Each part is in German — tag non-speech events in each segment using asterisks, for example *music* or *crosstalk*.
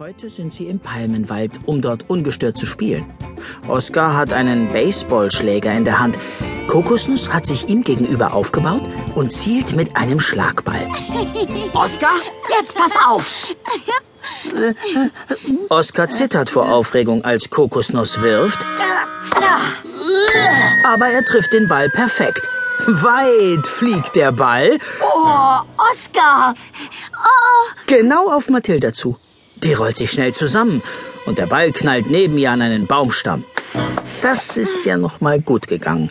Heute sind sie im Palmenwald, um dort ungestört zu spielen. Oskar hat einen Baseballschläger in der Hand. Kokosnuss hat sich ihm gegenüber aufgebaut und zielt mit einem Schlagball. *laughs* Oskar, jetzt pass auf! *laughs* Oskar zittert vor Aufregung, als Kokosnuss wirft, aber er trifft den Ball perfekt. Weit fliegt der Ball Oh, Oskar! genau auf Mathilda zu. Die rollt sich schnell zusammen und der Ball knallt neben ihr an einen Baumstamm. Das ist ja noch mal gut gegangen.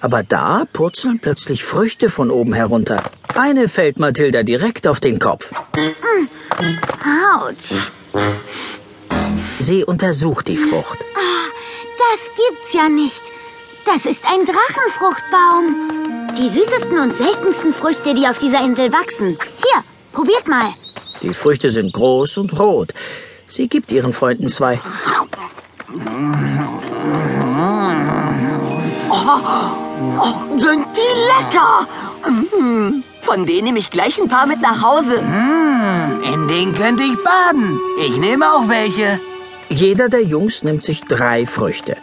Aber da purzeln plötzlich Früchte von oben herunter. Eine fällt Mathilda direkt auf den Kopf. Autsch, Sie untersucht die Frucht. das gibt's ja nicht. Das ist ein Drachenfruchtbaum. Die süßesten und seltensten Früchte, die auf dieser Insel wachsen. Hier, probiert mal. Die Früchte sind groß und rot. Sie gibt ihren Freunden zwei. Sind die lecker! Mm, Von denen nehme ich gleich ein paar mit nach Hause. In den könnte ich baden. Ich nehme auch welche. Jeder der Jungs nimmt sich drei Früchte.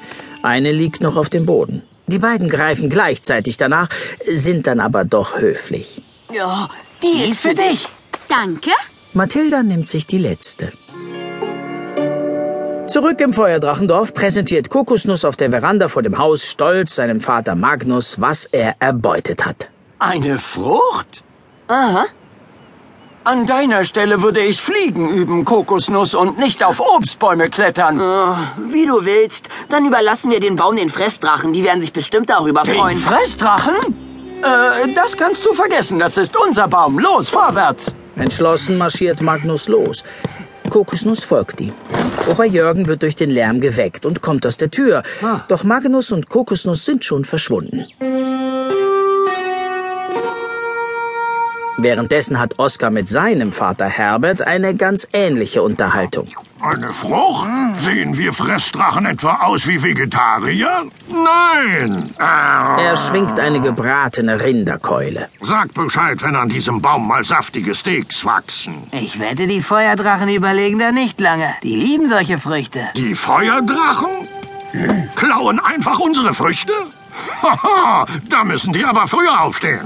Eine liegt noch auf dem Boden. Die beiden greifen gleichzeitig danach, sind dann aber doch höflich. Ja, die, ist für dich. Danke. Mathilda nimmt sich die letzte. Zurück im Feuerdrachendorf präsentiert Kokosnuss auf der Veranda vor dem Haus stolz seinem Vater Magnus, was er erbeutet hat. Eine Frucht? Aha. An deiner Stelle würde ich Fliegen üben, Kokosnuss, und nicht auf Obstbäume klettern. Äh, Wie du willst. Dann überlassen wir den Baum den Fressdrachen. Die werden sich bestimmt darüber Den freuen. Fressdrachen? Äh, das kannst du vergessen. Das ist unser Baum. Los, vorwärts. Entschlossen marschiert Magnus los. Kokosnuss folgt ihm. Opa Jürgen wird durch den Lärm geweckt und kommt aus der Tür. Doch Magnus und Kokosnuss sind schon verschwunden. Währenddessen hat Oskar mit seinem Vater Herbert eine ganz ähnliche Unterhaltung. Eine Frucht? Sehen wir Fressdrachen etwa aus wie Vegetarier? Nein. Er schwingt eine gebratene Rinderkeule. Sag Bescheid, wenn an diesem Baum mal saftige Steaks wachsen. Ich wette, die Feuerdrachen überlegen da nicht lange. Die lieben solche Früchte. Die Feuerdrachen? Klauen einfach unsere Früchte? Haha, *laughs* da müssen die aber früher aufstehen.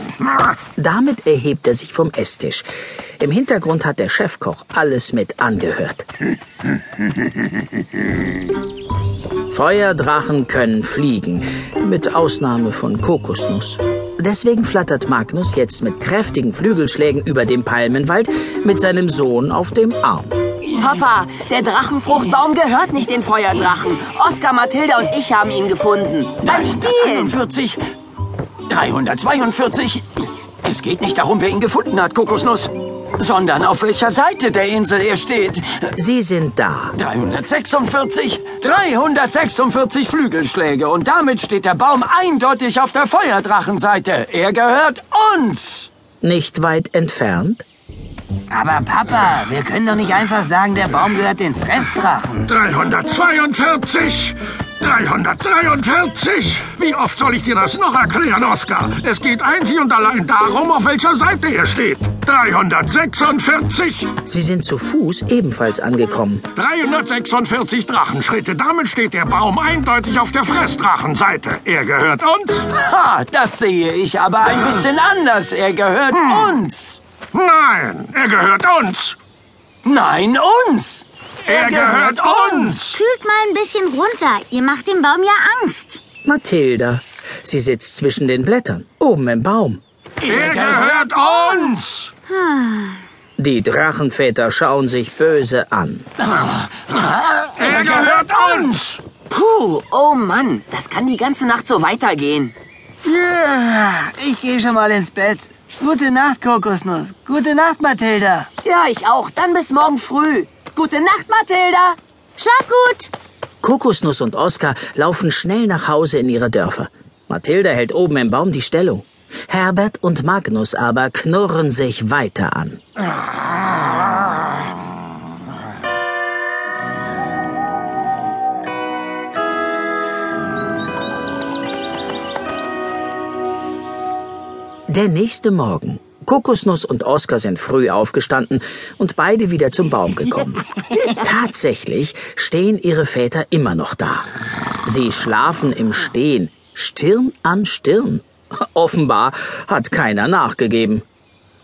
Damit erhebt er sich vom Esstisch. Im Hintergrund hat der Chefkoch alles mit angehört. *laughs* Feuerdrachen können fliegen, mit Ausnahme von Kokosnuss. Deswegen flattert Magnus jetzt mit kräftigen Flügelschlägen über dem Palmenwald mit seinem Sohn auf dem Arm. Papa, der Drachenfruchtbaum gehört nicht den Feuerdrachen. Oskar, Mathilda und ich haben ihn gefunden. Beim Spielen. 341, 342. Es geht nicht darum, wer ihn gefunden hat, Kokosnuss, sondern auf welcher Seite der Insel er steht. Sie sind da. 346, 346 Flügelschläge und damit steht der Baum eindeutig auf der Feuerdrachenseite. Er gehört uns. Nicht weit entfernt Aber Papa, wir können doch nicht einfach sagen, der Baum gehört den Fressdrachen. 342, 343. Wie oft soll ich dir das noch erklären, Oskar? Es geht einzig und allein darum, auf welcher Seite er steht. 346, Sie sind zu Fuß ebenfalls angekommen. 346 Drachenschritte. Damit steht der Baum eindeutig auf der Fressdrachenseite. Er gehört uns. Ha, das sehe ich aber ein bisschen anders. Er gehört uns. Nein, er gehört uns. Nein, uns. Er gehört uns. Kühlt mal ein bisschen runter. Ihr macht dem Baum ja Angst. Mathilda. Sie sitzt zwischen den Blättern, oben im Baum. Er gehört uns. Die Drachenväter schauen sich böse an. Er gehört uns. Puh, oh Mann, das kann die ganze Nacht so weitergehen. Ja, ich gehe schon mal ins Bett. Gute Nacht, Kokosnuss. Gute Nacht, Mathilda. Ja, ich auch. Dann bis morgen früh. Gute Nacht, Mathilda. Schlaf gut. Kokosnuss und Oskar laufen schnell nach Hause in ihre Dörfer. Mathilda hält oben im Baum die Stellung. Herbert und Magnus aber knurren sich weiter an. Der nächste Morgen. Kokosnuss und Oskar sind früh aufgestanden und beide wieder zum Baum gekommen. *laughs* Tatsächlich stehen ihre Väter immer noch da. Sie schlafen im Stehen, Stirn an Stirn. Offenbar hat keiner nachgegeben.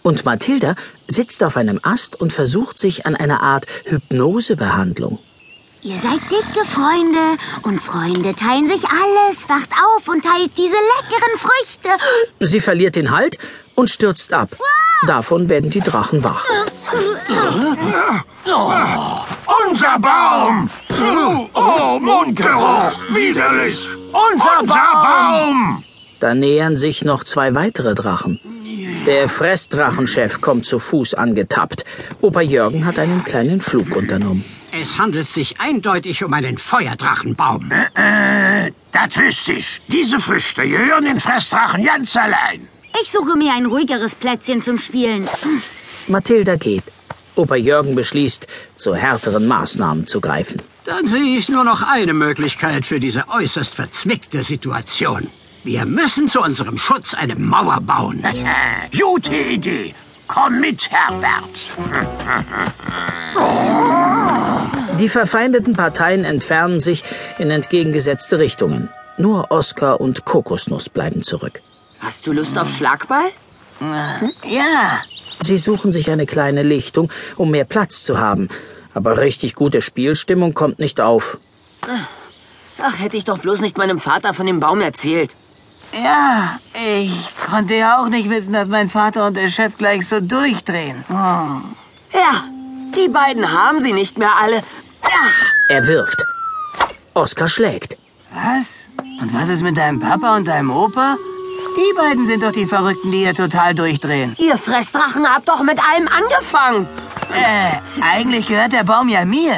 Und Mathilda sitzt auf einem Ast und versucht sich an einer Art Hypnosebehandlung. Ihr seid dicke Freunde und Freunde teilen sich alles. Wacht auf und teilt diese leckeren Früchte. Sie verliert den Halt und stürzt ab. Davon werden die Drachen wach. Unser Baum! Oh, Mundgeruch! Widerlich! Unser Baum! Da nähern sich noch zwei weitere Drachen. Der Fressdrachenchef kommt zu Fuß angetappt. Opa Jürgen hat einen kleinen Flug unternommen. Es handelt sich eindeutig um einen Feuerdrachenbaum. Äh, das wüsste ich. Diese Früchte gehören den Fressdrachen ganz allein. Ich suche mir ein ruhigeres Plätzchen zum Spielen. Mathilda geht. Opa Jürgen beschließt, zu härteren Maßnahmen zu greifen. Dann sehe ich nur noch eine Möglichkeit für diese äußerst verzwickte Situation. Wir müssen zu unserem Schutz eine Mauer bauen. Gute Idee. Komm mit, Herbert. *laughs* Die verfeindeten Parteien entfernen sich in entgegengesetzte Richtungen. Nur Oskar und Kokosnuss bleiben zurück. Hast du Lust auf Schlagball? Ja, Sie suchen sich eine kleine Lichtung, um mehr Platz zu haben. Aber richtig gute Spielstimmung kommt nicht auf. Ach, hätte ich doch bloß nicht meinem Vater von dem Baum erzählt. ja, ich konnte ja auch nicht wissen, dass mein Vater und der Chef gleich so durchdrehen. Oh. Ja, die beiden haben sie nicht mehr alle. Ja, Er wirft. Oskar schlägt. Was? Und was ist mit deinem Papa und deinem Opa? Die beiden sind doch die Verrückten, die hier total durchdrehen. ihr Fressdrachen habt doch mit allem angefangen. Äh, eigentlich gehört der Baum ja mir.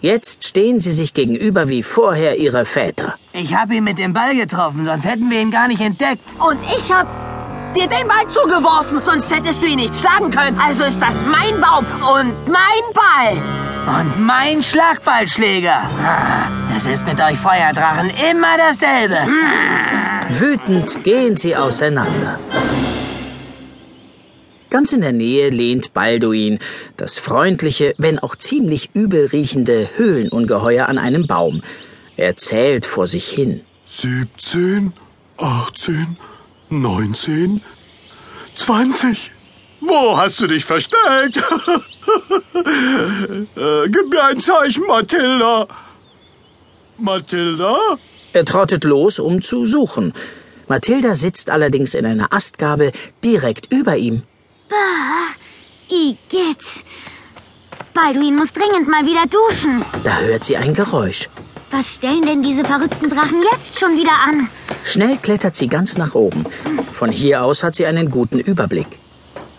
Jetzt stehen sie sich gegenüber wie vorher ihre Väter. Ich habe ihn mit dem Ball getroffen, sonst hätten wir ihn gar nicht entdeckt. Und ich hab dir den Ball zugeworfen, sonst hättest du ihn nicht schlagen können. Also ist das mein Baum und mein Ball. Und mein Schlagballschläger. Das ist mit euch Feuerdrachen immer dasselbe. Wütend gehen sie auseinander. Ganz in der Nähe lehnt Balduin, das freundliche, wenn auch ziemlich übel riechende Höhlenungeheuer an einem Baum. Er zählt vor sich hin. 17, 18, 19, 20. Wo hast du dich versteckt? *laughs* äh, gib mir ein Zeichen, Mathilda. Mathilda? Er trottet los, um zu suchen. Mathilda sitzt allerdings in einer Astgabel direkt über ihm. Igitt. Balduin muss dringend mal wieder duschen. Da hört sie ein Geräusch. Was stellen denn diese verrückten Drachen jetzt schon wieder an? Schnell klettert sie ganz nach oben. Von hier aus hat sie einen guten Überblick.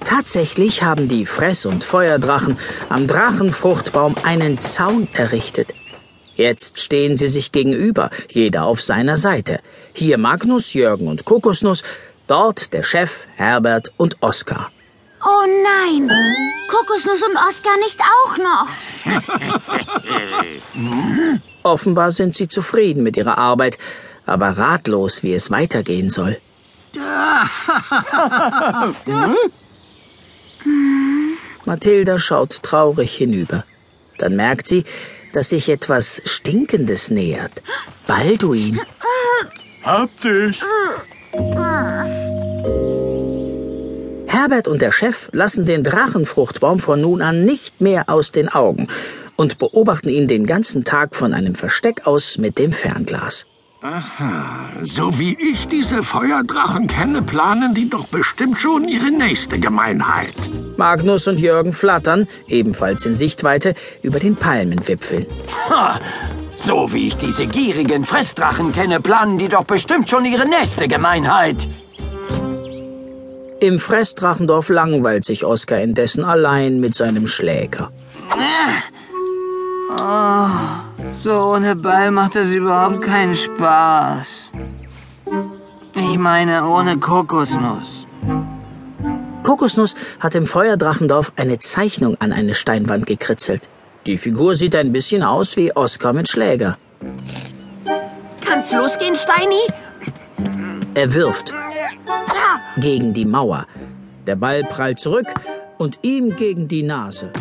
Tatsächlich haben die Fress- und Feuerdrachen am Drachenfruchtbaum einen Zaun errichtet. Jetzt stehen sie sich gegenüber, jeder auf seiner Seite. Hier Magnus, Jürgen und Kokosnuss, dort der Chef, Herbert und Oskar. Oh nein. Kokosnuss und Oskar nicht auch noch. *laughs* Offenbar sind sie zufrieden mit ihrer Arbeit, aber ratlos, wie es weitergehen soll. *laughs* *laughs* Mathilda schaut traurig hinüber. Dann merkt sie, dass sich etwas Stinkendes nähert. Balduin. Hab dich. Herbert und der Chef lassen den Drachenfruchtbaum von nun an nicht mehr aus den Augen und beobachten ihn den ganzen Tag von einem Versteck aus mit dem Fernglas. So wie ich diese Feuerdrachen kenne, planen die doch bestimmt schon ihre nächste Gemeinheit. Magnus und Jürgen flattern, ebenfalls in Sichtweite, über den Palmenwipfeln. Ha, so wie ich diese gierigen Fressdrachen kenne, planen die doch bestimmt schon ihre nächste Gemeinheit. Im Fressdrachendorf langweilt sich Oskar indessen allein mit seinem Schläger. So ohne Ball macht das überhaupt keinen Spaß. Ich meine, ohne Kokosnuss. Kokosnuss hat im Feuerdrachendorf eine Zeichnung an eine Steinwand gekritzelt. Die Figur sieht ein bisschen aus wie Oskar mit Schläger. Kann's losgehen, Steini? Er wirft gegen die Mauer. Der Ball prallt zurück und ihm gegen die Nase.